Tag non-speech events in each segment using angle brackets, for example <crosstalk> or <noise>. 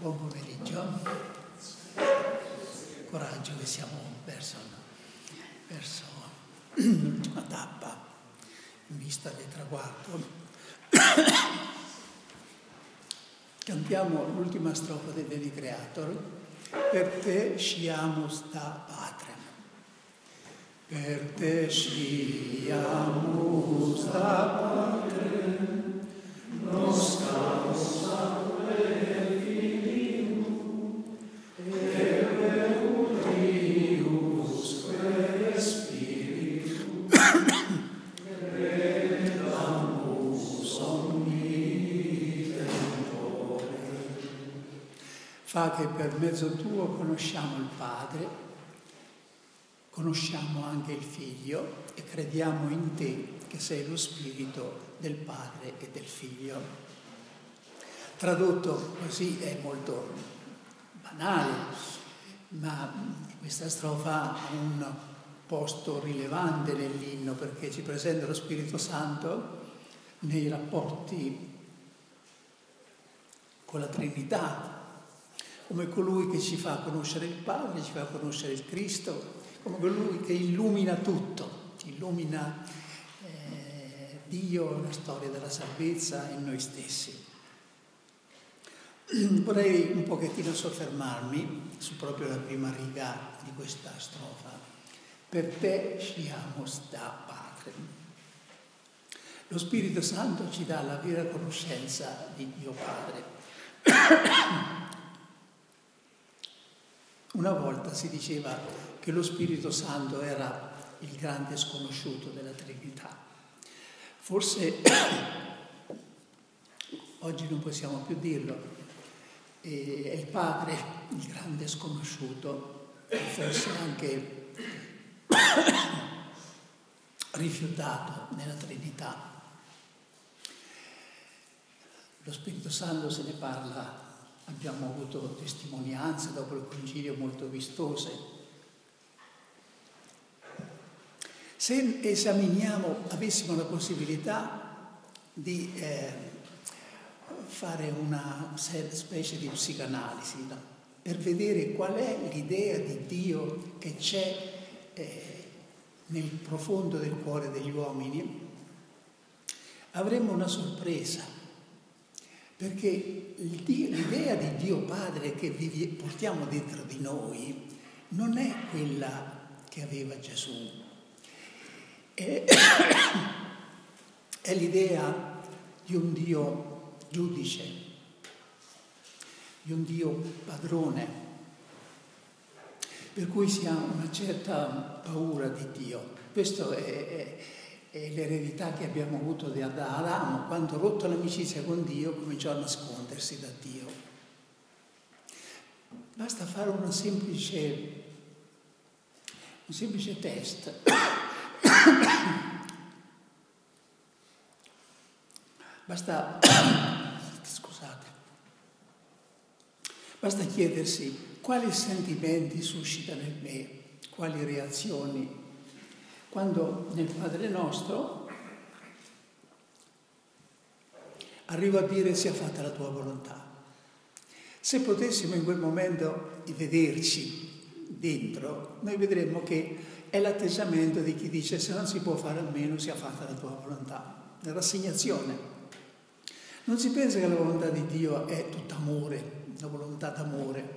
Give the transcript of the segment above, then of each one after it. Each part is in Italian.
Buon pomeriggio. Coraggio che siamo verso, verso l'ultima tappa in vista del traguardo. Cantiamo l'ultima strofa del Veni Creator. Per te sciamo sta patria. Per te sciamo sta patria. Fa che per mezzo tuo conosciamo il Padre, conosciamo anche il Figlio e crediamo in te che sei lo Spirito del Padre e del Figlio. Tradotto così è molto banale, ma questa strofa ha un posto rilevante nell'inno perché ci presenta lo Spirito Santo nei rapporti con la Trinità, come colui che ci fa conoscere il Padre, ci fa conoscere il Cristo, come colui che illumina tutto, illumina eh, Dio, la storia della salvezza e noi stessi. <clears throat> Vorrei un pochettino soffermarmi su proprio la prima riga di questa strofa. Per te sciamo sta Padre. Lo Spirito Santo ci dà la vera conoscenza di Dio Padre. <clears throat> Una volta si diceva che lo Spirito Santo era il grande sconosciuto della Trinità. Forse <coughs> oggi non possiamo più dirlo, è il Padre il grande sconosciuto, forse anche <coughs> rifiutato nella Trinità. Lo Spirito Santo se ne parla abbiamo avuto testimonianze dopo il concilio molto vistose. Se esaminiamo, avessimo la possibilità di eh, fare una specie di psicanalisi no? per vedere qual è l'idea di Dio che c'è eh, nel profondo del cuore degli uomini, avremmo una sorpresa perché l'idea di Dio Padre che portiamo dentro di noi non è quella che aveva Gesù. <coughs> È, l'idea di un Dio giudice, di un Dio padrone, per cui si ha una certa paura di Dio. Questo è, è è l'eredità che abbiamo avuto da Adamo, quando rotto l'amicizia con Dio cominciò a nascondersi da Dio. Basta fare semplice, un semplice test. Basta, scusate, basta chiedersi quali sentimenti suscita nel me, quali reazioni quando nel Padre nostro arrivo a dire sia fatta la tua volontà. Se potessimo in quel momento vederci dentro, noi vedremmo che è l'atteggiamento di chi dice se non si può fare a meno sia fatta la tua volontà, la rassegnazione. Non si pensa che la volontà di Dio è tutta amore, la volontà d'amore.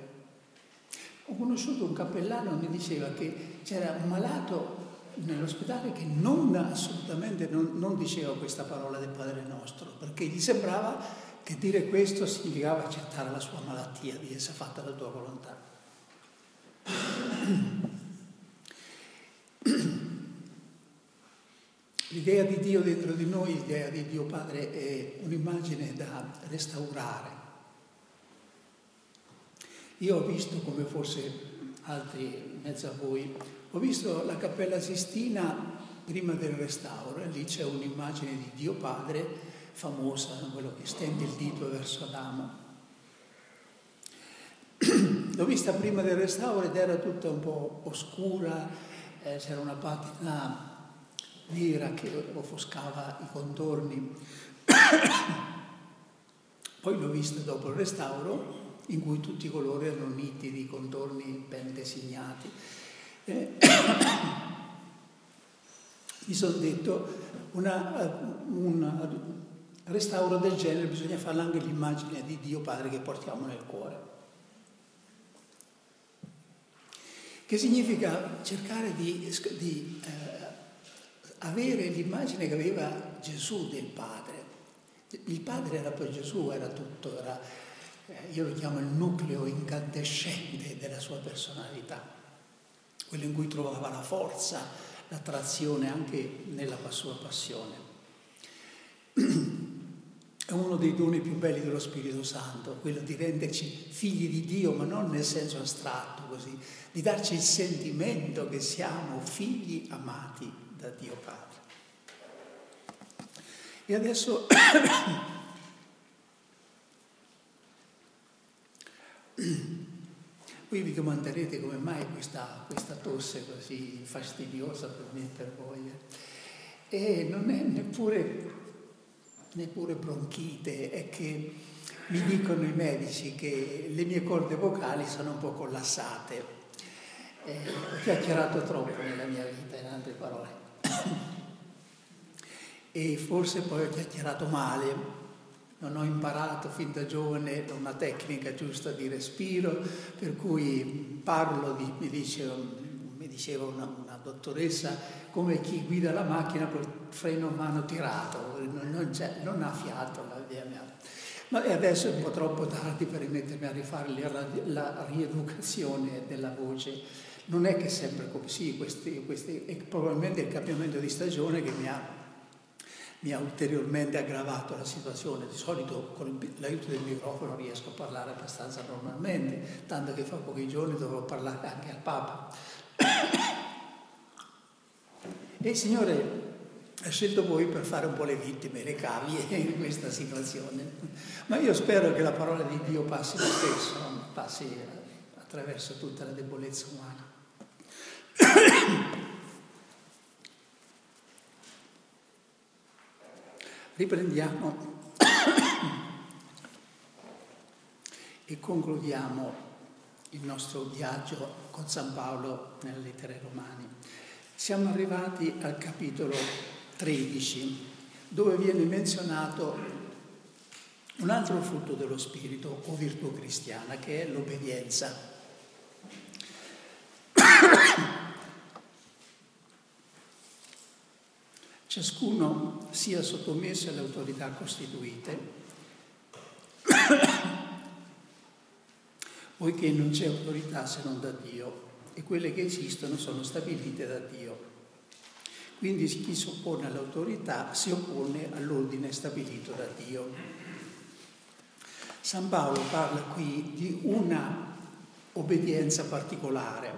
Ho conosciuto un cappellano che mi diceva che c'era un malato nell'ospedale che non assolutamente non, non diceva questa parola del Padre nostro, perché gli sembrava che dire questo significava accettare la sua malattia, di essere fatta la tua volontà. <clears throat> L'idea di Dio dentro di noi, l'idea di Dio Padre è un'immagine da restaurare. Io ho visto, come forse altri mezzo a voi, ho visto la Cappella Sistina prima del restauro, e lì c'è un'immagine di Dio Padre famosa, quello che stende il dito verso Adamo. <clears throat> L'ho vista prima del restauro ed era tutta un po' oscura, eh, c'era una patina nera che offuscava i contorni. <clears throat> Poi l'ho vista dopo il restauro in cui tutti i colori erano nitidi, contorni ben disegnati. Eh, <coughs> mi sono detto, una, un restauro del genere bisogna farlo anche l'immagine di Dio Padre che portiamo nel cuore. Che significa cercare di, di eh, avere l'immagine che aveva Gesù del Padre. Il Padre era per Gesù, era tutto, era, eh, io lo chiamo il nucleo incandescente della sua personalità, quello in cui trovava la forza, l'attrazione anche nella sua passione. <clears throat> È uno dei doni più belli dello Spirito Santo, quello di renderci figli di Dio, ma non nel senso astratto così, di darci il sentimento che siamo figli amati da Dio Padre. E adesso <clears throat> <clears throat> voi vi domanderete come mai questa, questa tosse così fastidiosa per me e per voi. E non è neppure, neppure bronchite, è che mi dicono i medici che le mie corde vocali sono un po' collassate. Eh, ho chiacchierato troppo nella mia vita, in altre parole <clears throat> e forse poi ho chiacchierato male, non ho imparato fin da giovane una tecnica giusta di respiro, per cui parlo di, mi, dice, mi diceva una, una, dottoressa, come chi guida la macchina col freno a mano tirato, non, non, non ha fiato la via mia. Ma adesso è un po' troppo tardi per rimettermi a rifare la, la rieducazione della voce. Non è che sempre così, questi, questi, è probabilmente il cambiamento di stagione che mi ha mi ha ulteriormente aggravato la situazione. Di solito con l'aiuto del microfono riesco a parlare abbastanza normalmente, tanto che fra pochi giorni dovrò parlare anche al Papa. E il Signore ha scelto voi per fare un po' le vittime, le cavie <laughs> in questa situazione. Ma io spero che la parola di Dio passi lo stesso, passi attraverso tutta la debolezza umana. Riprendiamo e concludiamo il nostro viaggio con San Paolo nelle lettere romani. Siamo arrivati al capitolo 13, dove viene menzionato un altro frutto dello Spirito o virtù cristiana, che è l'obbedienza. Ciascuno sia sottomesso alle autorità costituite, <coughs> poiché non c'è autorità se non da Dio e quelle che esistono sono stabilite da Dio. Quindi chi si oppone all'autorità si oppone all'ordine stabilito da Dio. San Paolo parla qui di una obbedienza particolare,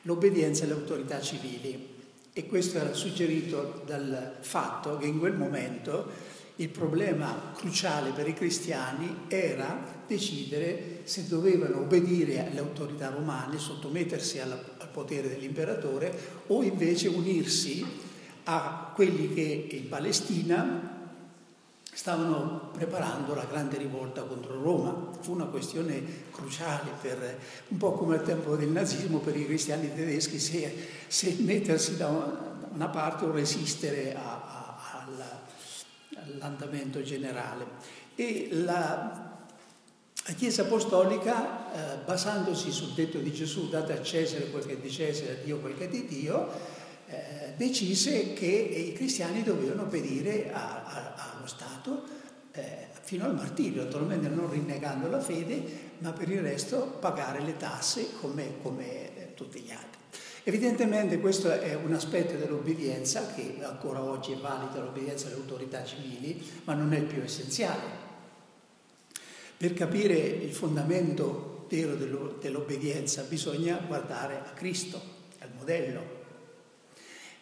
l'obbedienza alle autorità civili. E questo era suggerito dal fatto che in quel momento il problema cruciale per i cristiani era decidere se dovevano obbedire alle autorità romane, sottomettersi alla, al potere dell'imperatore o invece unirsi a quelli che in Palestina stavano preparando la grande rivolta contro Roma. Fu una questione cruciale per, un po' come al tempo del nazismo per i cristiani tedeschi, se, se mettersi da una parte o resistere a, a, alla, all'andamento generale. E la, la Chiesa Apostolica, eh, basandosi sul detto di Gesù, date a Cesare quel che è di Cesare, a Dio quel che è di Dio, eh, decise che i cristiani dovevano obbedire a, a, allo Stato eh, fino al martirio, naturalmente non rinnegando la fede, ma per il resto pagare le tasse come, come eh, tutti gli altri. Evidentemente questo è un aspetto dell'obbedienza che ancora oggi è valido, l'obbedienza alle autorità civili, ma non è il più essenziale. Per capire il fondamento vero dell'obbedienza bisogna guardare a Cristo, al modello.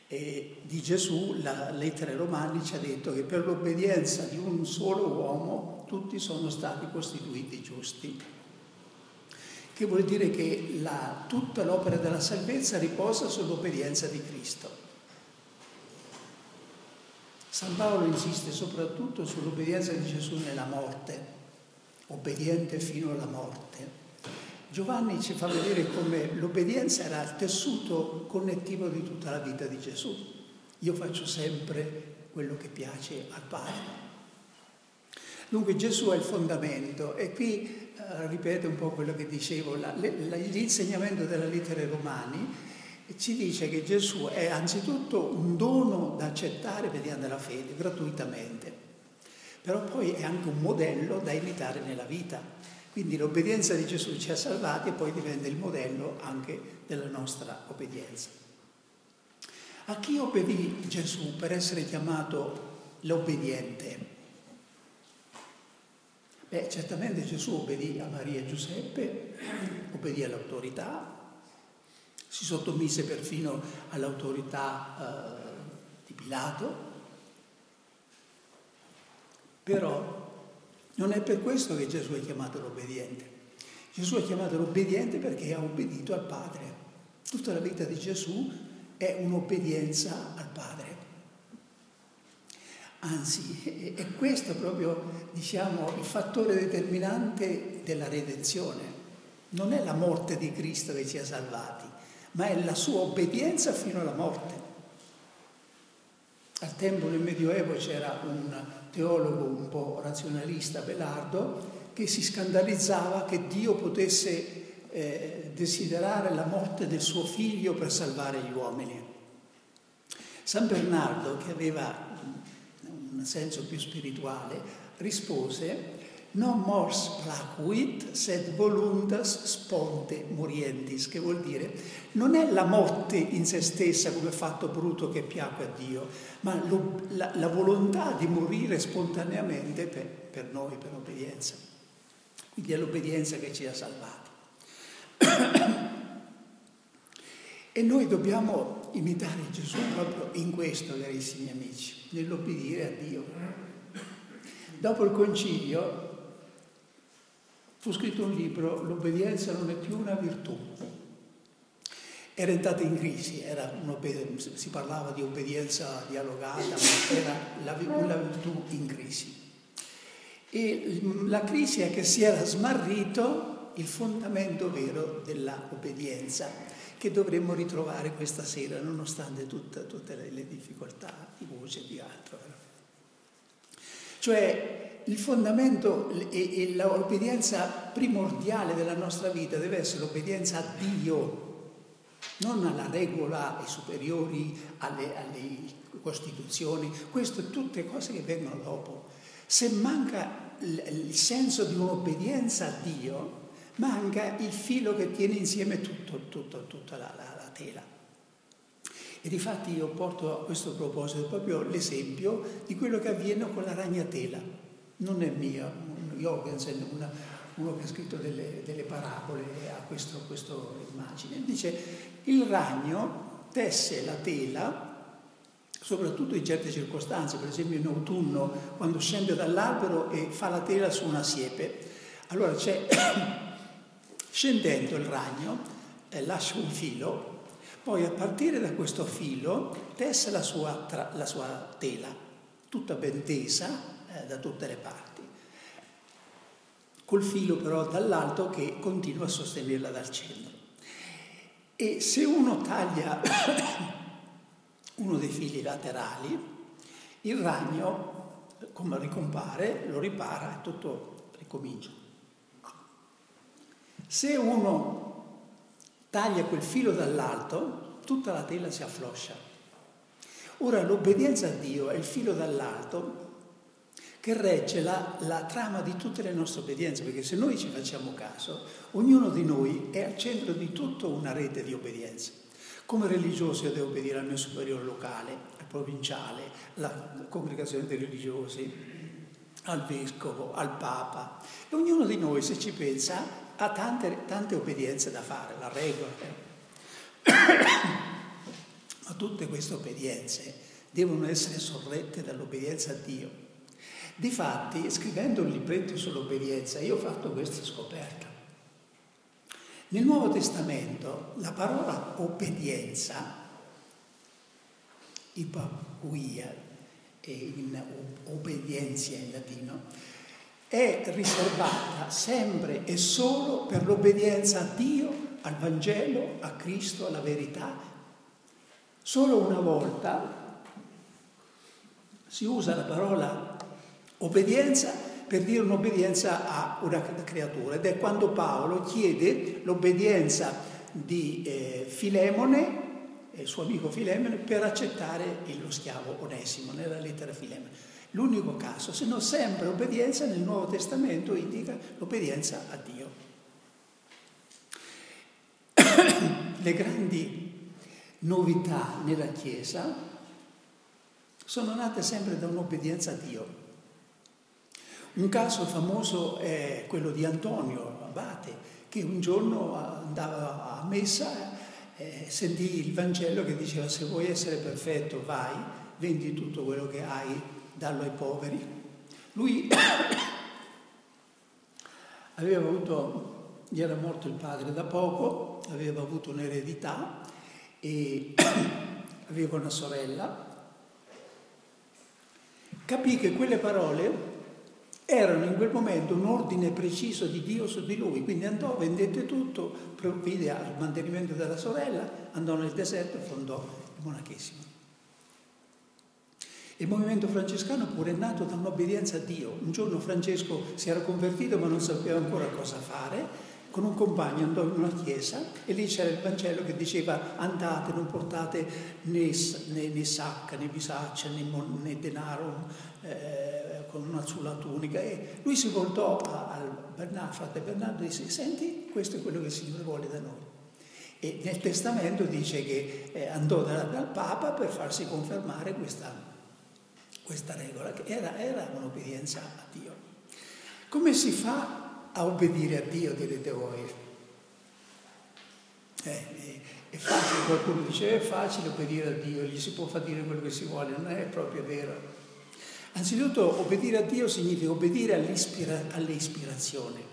E di Gesù la lettera ai Romani ci ha detto che per l'obbedienza di un solo uomo tutti sono stati costituiti giusti, che vuol dire che la, tutta l'opera della salvezza riposa sull'obbedienza di Cristo. San Paolo insiste soprattutto sull'obbedienza di Gesù nella morte, obbediente fino alla morte. Giovanni ci fa vedere come l'obbedienza era il tessuto connettivo di tutta la vita di Gesù. Io faccio sempre quello che piace al Padre. Dunque Gesù è il fondamento e qui eh, ripete un po' quello che dicevo, la, la, l'insegnamento della lettera ai Romani ci dice che Gesù è anzitutto un dono da accettare mediante la fede, gratuitamente, però poi è anche un modello da imitare nella vita. Quindi l'obbedienza di Gesù ci ha salvati e poi diventa il modello anche della nostra obbedienza. A chi obbedì Gesù per essere chiamato l'obbediente? Beh, certamente Gesù obbedì a Maria e Giuseppe, obbedì all'autorità, si sottomise perfino all'autorità eh, di Pilato, però non è per questo che Gesù è chiamato l'obbediente. Gesù è chiamato l'obbediente perché ha obbedito al Padre. Tutta la vita di Gesù è un'obbedienza al Padre. Anzi, è questo proprio, diciamo, il fattore determinante della redenzione. Non è la morte di Cristo che ci ha salvati, ma è la sua obbedienza fino alla morte. Al tempo del Medioevo c'era un teologo un po' razionalista, Belardo, che si scandalizzava che Dio potesse eh, desiderare la morte del suo figlio per salvare gli uomini. San Bernardo, che aveva un senso più spirituale, rispose non mors placuit, sed voluntas sponte morientis, che vuol dire non è la morte in se stessa come fatto brutto che piacque a Dio, ma lo, la, la, volontà di morire spontaneamente per, per noi, per obbedienza. Quindi è l'obbedienza che ci ha salvati. e noi dobbiamo imitare Gesù proprio in questo, carissimi amici, nell'obbedire a Dio. Dopo il concilio fu scritto un libro, L'obbedienza non è più una virtù. Era entrata in crisi, si parlava di obbedienza dialogata, ma era la, una virtù in crisi. E la crisi è che si era smarrito il fondamento vero dell'obbedienza che dovremmo ritrovare questa sera, nonostante tutta, tutte le difficoltà di voce e di altro. Cioè il fondamento e, e l'obbedienza primordiale della nostra vita deve essere l'obbedienza a Dio, non alla regola, ai superiori, alle, alle costituzioni, queste tutte cose che vengono dopo. Se manca il senso di un'obbedienza a Dio, manca il filo che tiene insieme tutto, tutto, tutta la, la, la tela. E difatti io porto a questo proposito proprio l'esempio di quello che avviene con la ragnatela non è mia, Jorgensen, una, uno che ha scritto delle, delle parabole, ha questa immagine, dice il ragno tesse la tela soprattutto in certe circostanze, per esempio in autunno quando scende dall'albero e fa la tela su una siepe, allora c'è <coughs> scendendo il ragno, eh, lascia un filo, poi a partire da questo filo tesse la sua, tra, la sua tela, tutta ben tesa, eh, da tutte le parti, col filo però dall'alto che continua a sostenerla dal centro. E se uno taglia <coughs> uno dei fili laterali, il ragno, come ricompare, lo ripara e tutto ricomincia. Se uno taglia quel filo dall'alto, tutta la tela si affloscia. Ora l'obbedienza a Dio è il filo dall'alto che regge la, la, trama di tutte le nostre obbedienze, perché se noi ci facciamo caso, ognuno di noi è al centro di tutta una rete di obbedienze. Come religioso io devo obbedire al mio superiore locale, al provinciale, alla congregazione dei religiosi, al vescovo, al papa. E ognuno di noi, se ci pensa, ha tante, tante obbedienze da fare, la regola. <coughs> Ma tutte queste obbedienze devono essere sorrette dall'obbedienza a Dio. Difatti, scrivendo un libretto sull'obbedienza, io ho fatto questa scoperta. Nel Nuovo Testamento la parola obbedienza, ipacuia, in obbedienza in latino, è riservata sempre e solo per l'obbedienza a Dio, al Vangelo, a Cristo, alla verità. Solo una volta si usa la parola obbedienza per dire un'obbedienza a una creatura ed è quando Paolo chiede l'obbedienza di eh, Filemone, il suo amico Filemone, per accettare lo schiavo Onesimo nella lettera Filemone. L'unico caso, se no sempre obbedienza nel Nuovo Testamento indica l'obbedienza a Dio. <coughs> Le grandi novità nella Chiesa sono nate sempre da un'obbedienza a Dio. Un caso famoso è quello di Antonio Abate, che un giorno andava a messa e eh, sentì il Vangelo che diceva se vuoi essere perfetto vai, vendi tutto quello che hai darlo ai poveri. Lui <coughs> aveva avuto, gli era morto il padre da poco, aveva avuto un'eredità e <coughs> aveva una sorella. Capì che quelle parole erano in quel momento un ordine preciso di Dio su di lui, quindi andò, vendette tutto, provvide al mantenimento della sorella, andò nel deserto e fondò il monachesimo. Il movimento francescano pure è nato da un'obbedienza a Dio. Un giorno Francesco si era convertito ma non sapeva ancora cosa fare. Con un compagno andò in una chiesa e lì c'era il Vangelo che diceva andate, non portate né, né, né sacca, né bisaccia, né, né denaro eh, con una sulla tunica. E lui si voltò al Bernardo, frate Bernardo e disse senti, questo è quello che il Signore vuole da noi. E nel testamento dice che eh, andò dal, dal Papa per farsi confermare questa questa regola, che era, era un'obbedienza a Dio. Come si fa a obbedire a Dio, direte voi? Eh, è facile, qualcuno dice è facile obbedire a Dio, gli si può far dire quello che si vuole, non è proprio vero. Anzitutto obbedire a Dio significa obbedire all'ispira- alle ispirazioni,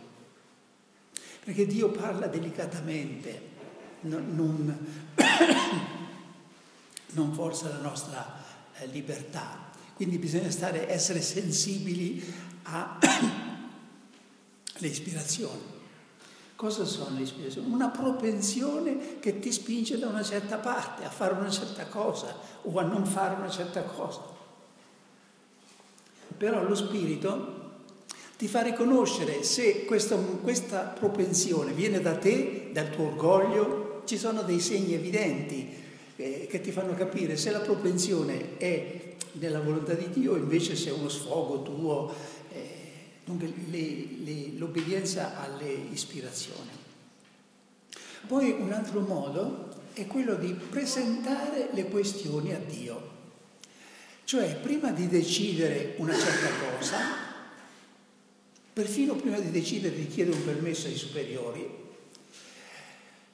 perché Dio parla delicatamente, non, non, <coughs> non forza la nostra eh, libertà. Quindi bisogna stare, essere sensibili alle <coughs> ispirazioni. Cosa sono le ispirazioni? Una propensione che ti spinge da una certa parte a fare una certa cosa o a non fare una certa cosa. Però lo spirito ti fa riconoscere se questa, questa propensione viene da te, dal tuo orgoglio, ci sono dei segni evidenti eh, che ti fanno capire se la propensione è nella volontà di Dio, invece se è uno sfogo tuo, eh, dunque le, le, l'obbedienza alle ispirazioni. Poi un altro modo è quello di presentare le questioni a Dio. Cioè, prima di decidere una certa cosa, perfino prima di decidere di chiedere un permesso ai superiori,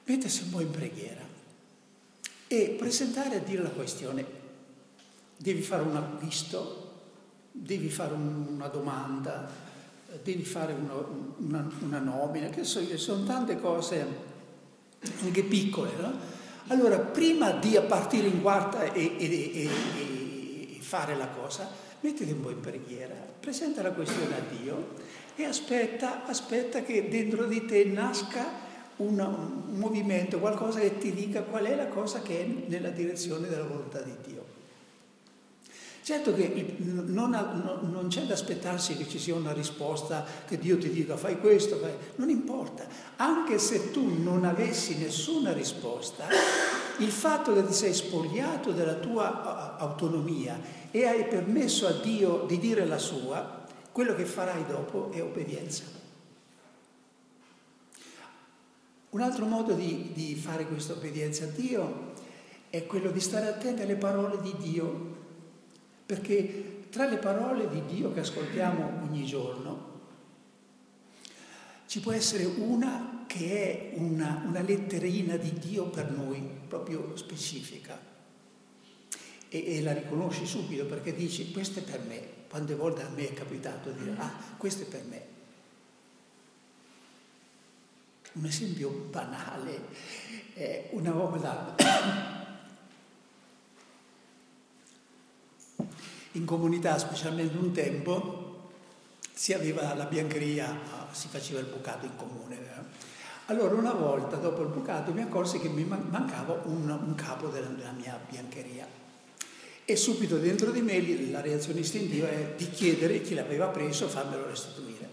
mettersi un po' in preghiera e presentare a Dio la questione devi fare un acquisto, devi fare una domanda, devi fare una, una, una nomina, che so, sono tante cose anche piccole. No? Allora, prima di partire in quarta e, e, e, e, fare la cosa, mettiti un po' in preghiera, presenta la questione a Dio e aspetta, aspetta che dentro di te nasca un movimento, qualcosa che ti dica qual è la cosa che è nella direzione della volontà di Dio. Certo che non, non, c'è da aspettarsi che ci sia una risposta, che Dio ti dica fai questo, fai... non importa. Anche se tu non avessi nessuna risposta, il fatto che ti sei spogliato della tua autonomia e hai permesso a Dio di dire la sua, quello che farai dopo è obbedienza. Un altro modo di, di fare questa obbedienza a Dio è quello di stare attenti alle parole di Dio perché tra le parole di Dio che ascoltiamo ogni giorno ci può essere una che è una, una letterina di Dio per noi, proprio specifica. E, e, la riconosci subito perché dici questo è per me. Quante volte a me è capitato di dire ah, questo è per me. Un esempio banale, eh, una volta <coughs> in comunità, specialmente un tempo, si aveva la biancheria, si faceva il bucato in comune. Allora una volta dopo il bucato mi accorsi che mi mancava un, un capo della, della, mia biancheria e subito dentro di me la reazione istintiva è di chiedere chi l'aveva preso farmelo restituire.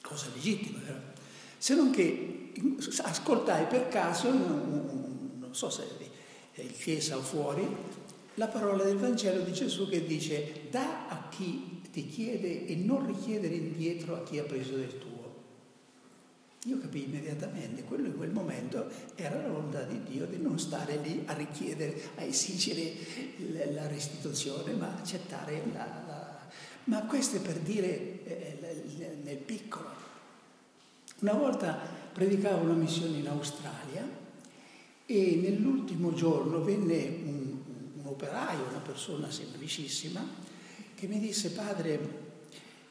Cosa legittima, vero? Se non che ascoltai per caso, non so se in chiesa o fuori, la parola del Vangelo di Gesù che dice da a chi ti chiede e non richiedere indietro a chi ha preso del tuo. Io capii immediatamente, quello in quel momento era la volontà di Dio di non stare lì a richiedere, a esigere la restituzione, ma accettare la... la... Ma questo è per dire eh, nel piccolo. Una volta predicavo una missione in Australia e nell'ultimo giorno venne un, un operaio, una persona semplicissima, che mi disse, padre,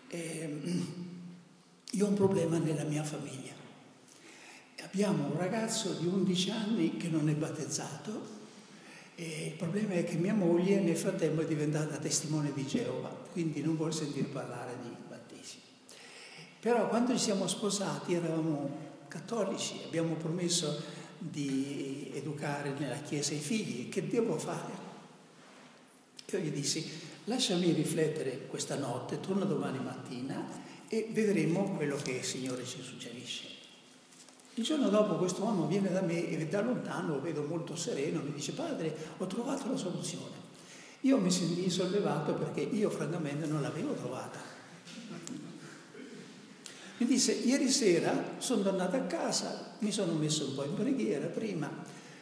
eh, io ho un problema nella mia famiglia. Abbiamo un ragazzo di 11 anni che non è battezzato e il problema è che mia moglie nel frattempo è diventata testimone di Geova, quindi non vuole sentire parlare di battesimo. Però quando ci siamo sposati eravamo cattolici, abbiamo promesso di educare nella Chiesa i figli, che devo fare? Io gli dissi, lasciami riflettere questa notte, torno domani mattina e vedremo quello che il Signore ci suggerisce. Il giorno dopo questo uomo viene da me e da lontano lo vedo molto sereno, mi dice padre ho trovato la soluzione. Io mi sentii sollevato perché io francamente non l'avevo trovata. Mi disse ieri sera sono tornato a casa, mi sono messo un po' in preghiera prima,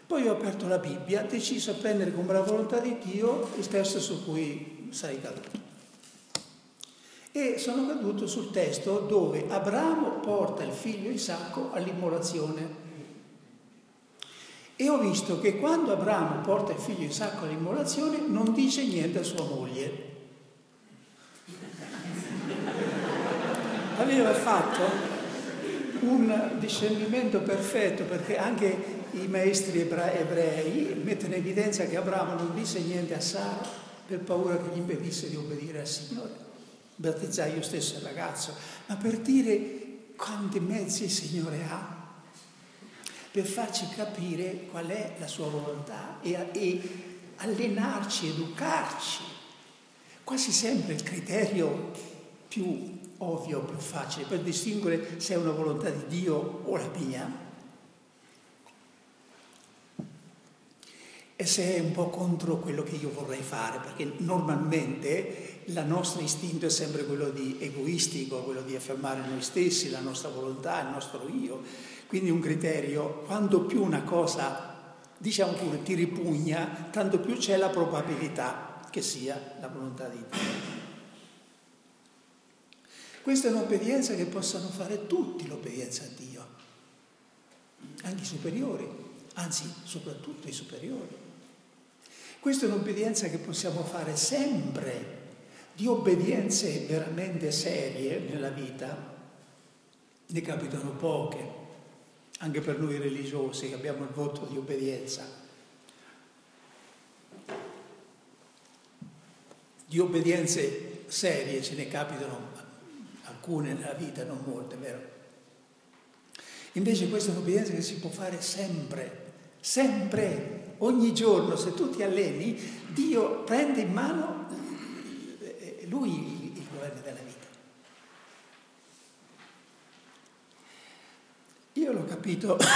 poi ho aperto la Bibbia, deciso a prendere con la volontà di Dio il testo su cui sei caduto. E sono caduto sul testo dove Abramo porta il figlio Isacco all'immolazione. E ho visto che quando Abramo porta il figlio Isacco all'immolazione non dice niente a sua moglie. <laughs> Aveva fatto un discernimento perfetto perché anche i maestri ebrei mettono in evidenza che Abramo non disse niente a Sara per paura che gli impedisse di obbedire al Signore battezzai io stesso il ragazzo, ma per dire quanti mezzi il Signore ha per farci capire qual è la sua volontà e, e allenarci, educarci. Quasi sempre il criterio più ovvio, più facile per distinguere se è una volontà di Dio o la mia e se è un po' contro quello che io vorrei fare, perché normalmente il nostro istinto è sempre quello di egoistico, quello di affermare noi stessi, la nostra volontà, il nostro io. Quindi un criterio, quanto più una cosa, diciamo pure, ti ripugna, tanto più c'è la probabilità che sia la volontà di Dio. Questa è un'obbedienza che possano fare tutti, l'obbedienza a Dio, anche i superiori, anzi soprattutto i superiori. Questa è un'obbedienza che possiamo fare sempre, di obbedienze veramente serie nella vita, ne capitano poche, anche per noi religiosi che abbiamo il voto di obbedienza. Di obbedienze serie ce ne capitano alcune nella vita, non molte, vero? Invece questa è un'obbedienza che si può fare sempre, sempre, ogni giorno, se tu ti alleni, Dio prende in mano eh, lui il governo della vita. Io l'ho capito <coughs>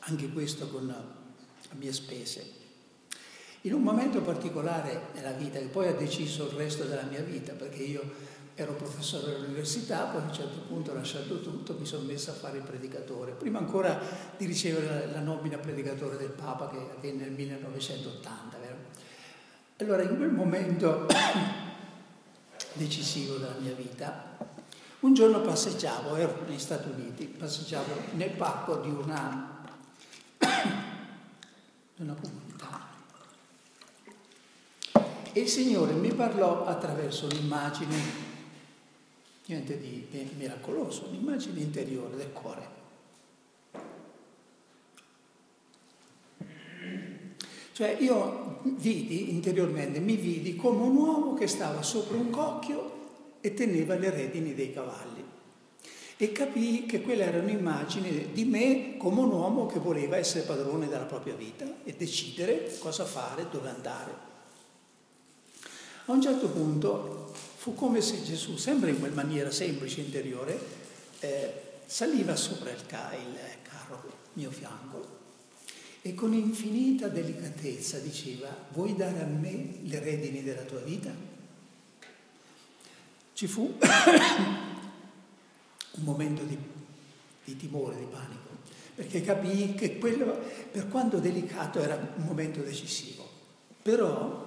anche questo con a mie spese. In un momento particolare nella vita, che poi ha deciso il resto della mia vita, perché io ero professore all'università, poi a un certo punto ho lasciato tutto, mi sono messo a fare il predicatore, prima ancora di ricevere la, nomina predicatore del Papa che avvenne nel 1980, vero? Allora in quel momento <coughs> decisivo della mia vita, un giorno passeggiavo, ero negli Stati Uniti, passeggiavo nel parco di una, di una comunità e il Signore mi parlò attraverso un'immagine niente di, miracoloso, un'immagine interiore del cuore. Cioè io vidi interiormente, mi vidi come un uomo che stava sopra un cocchio e teneva le redini dei cavalli. E capii che quella era un'immagine di me come un uomo che voleva essere padrone della propria vita e decidere cosa fare, dove andare. A un certo punto fu come se Gesù, sempre in quella maniera semplice interiore, eh, saliva sopra il, ca- il carro mio fianco e con infinita delicatezza diceva, vuoi dare a me le redini della tua vita? Ci fu <coughs> un momento di, di timore, di panico, perché capii che quello, per quanto delicato, era un momento decisivo. Però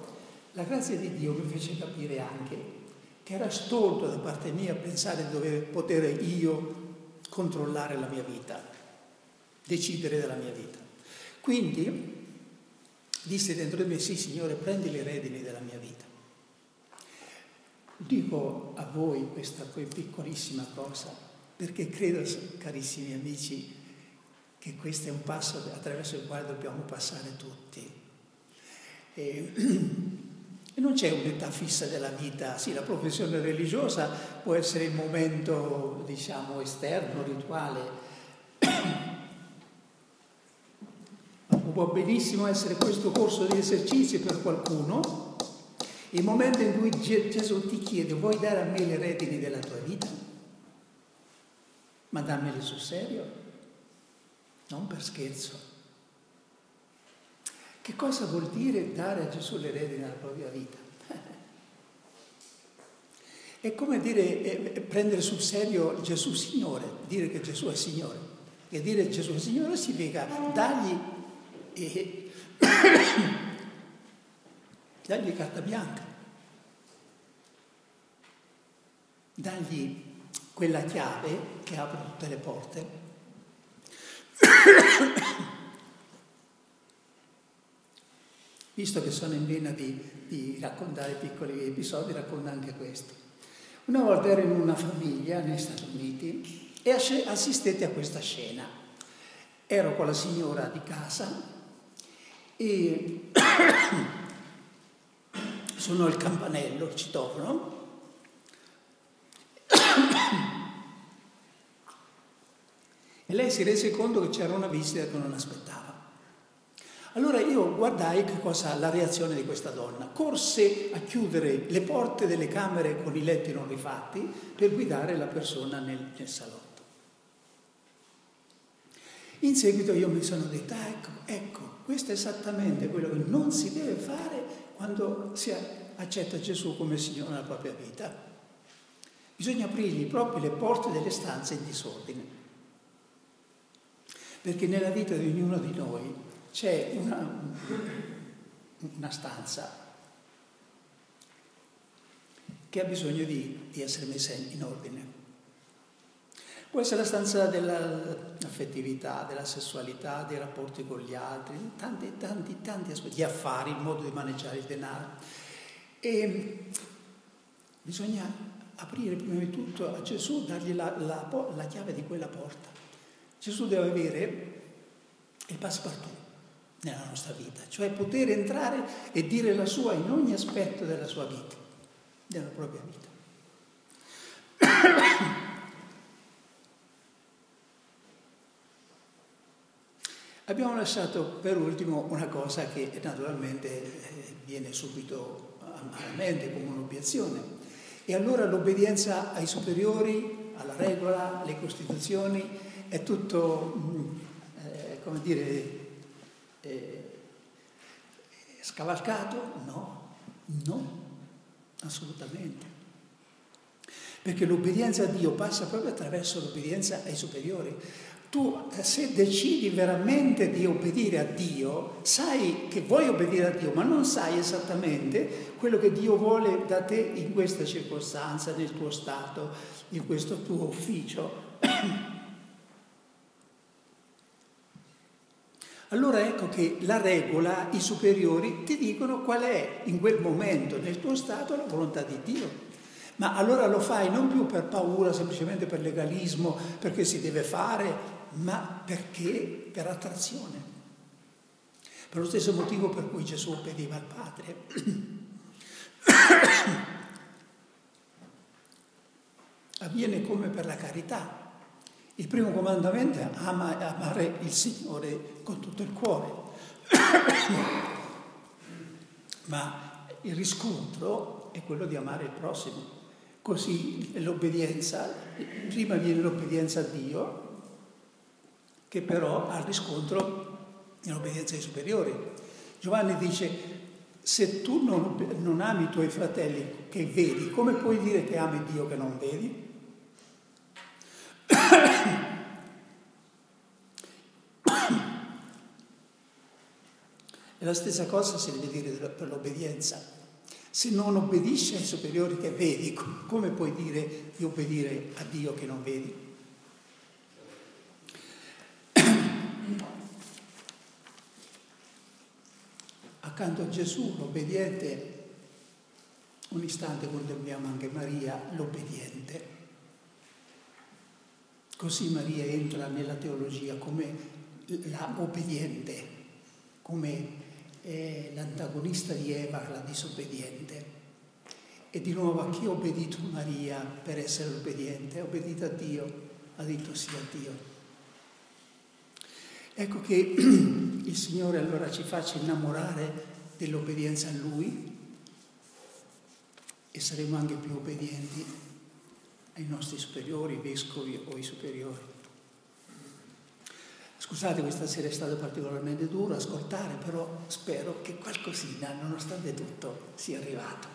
la grazia di Dio mi fece capire anche che era stolto da parte mia pensare di dover poter io controllare la mia vita, decidere della mia vita. Quindi disse dentro di me, sì Signore, prendi le redini della mia vita. Dico a voi questa piccolissima cosa perché credo, carissimi amici, che questo è un passo attraverso il quale dobbiamo passare tutti. E, <clears throat> non c'è un'età fissa della vita, sì, la professione religiosa può essere il momento, diciamo, esterno, rituale, può benissimo essere questo corso di esercizi per qualcuno, il momento in cui Gesù ti chiede vuoi dare a me le redini della tua vita? Ma dammele sul serio, non per scherzo. Che cosa vuol dire dare a Gesù le redini della propria vita? È come dire, eh, prendere sul serio Gesù Signore, dire che Gesù è Signore. E dire Gesù è Signore significa dargli <coughs> e dagli carta bianca, dagli quella chiave che apre tutte le porte. <coughs> Visto che sono in vena di, di raccontare piccoli episodi, racconto anche questo. Una volta ero in una famiglia negli Stati Uniti e assistette a questa scena. Ero con la signora di casa e <coughs> sono il campanello, il citofono. <coughs> E lei si rese conto che c'era una visita che non aspettava. Allora io guardai che cosa, la reazione di questa donna. Corse a chiudere le porte delle camere con i letti non rifatti per guidare la persona nel, nel salotto. In seguito io mi sono detto, ah, ecco, ecco, questo è esattamente quello che non si deve fare quando si accetta Gesù come Signore nella propria vita. Bisogna aprirgli proprio le porte delle stanze in disordine. Perché nella vita di ognuno di noi c'è una, una stanza che ha bisogno di, di essere messa in ordine. Può essere la stanza dell'affettività, della sessualità, dei rapporti con gli altri, tanti, tanti, tanti aspetti, gli affari, il modo di maneggiare il denaro. E bisogna aprire prima di tutto a Gesù, dargli la, la, la chiave di quella porta. Gesù deve avere il passepartout nella nostra vita, cioè poter entrare e dire la sua in ogni aspetto della sua vita, della propria vita. <coughs> Abbiamo lasciato per ultimo una cosa che naturalmente eh, viene subito alla mente come un'obiezione. E allora l'obbedienza ai superiori, alla regola, alle costituzioni, è tutto, mm, eh, come dire, eh, scavalcato? No, no, assolutamente. Perché l'obbedienza a Dio passa proprio attraverso l'obbedienza ai superiori tu se decidi veramente di obbedire a Dio, sai che vuoi obbedire a Dio, ma non sai esattamente quello che Dio vuole da te in questa circostanza, nel tuo stato, in questo tuo ufficio. Allora ecco che la regola, i superiori ti dicono qual è in quel momento nel tuo stato la volontà di Dio. Ma allora lo fai non più per paura, semplicemente per legalismo, perché si deve fare, ma perché per attrazione. Per lo stesso motivo per cui Gesù obbediva al Padre. <coughs> Avviene come per la carità. Il primo comandamento è ama, amare il Signore con tutto il cuore. <coughs> Ma il riscontro è quello di amare il prossimo. Così l'obbedienza, prima viene l'obbedienza a Dio, che però ha riscontro nell'obbedienza ai superiori. Giovanni dice, se tu non, non ami i tuoi fratelli che vedi, come puoi dire che ami Dio che non vedi? E la stessa cosa si deve dire per l'obbedienza. Se non obbedisci ai superiori che vedi, come puoi dire di obbedire a Dio che non vedi? <clears throat> Accanto a Gesù, l'obbediente, un istante contempliamo anche Maria, l'obbediente. Così Maria entra nella teologia come la obbediente, come è l'antagonista di Eva, la disobbediente. E di nuovo a chi ha obbedito Maria per essere obbediente? Ha obbedito a Dio, ha detto sì a Dio. Ecco che <clears throat> il Signore allora ci faccia innamorare dell'obbedienza a Lui e saremo anche più obbedienti ai nostri superiori, vescovi o i superiori. Scusate, questa sera è stato particolarmente duro ascoltare, però spero che qualcosina, nonostante tutto, sia arrivato.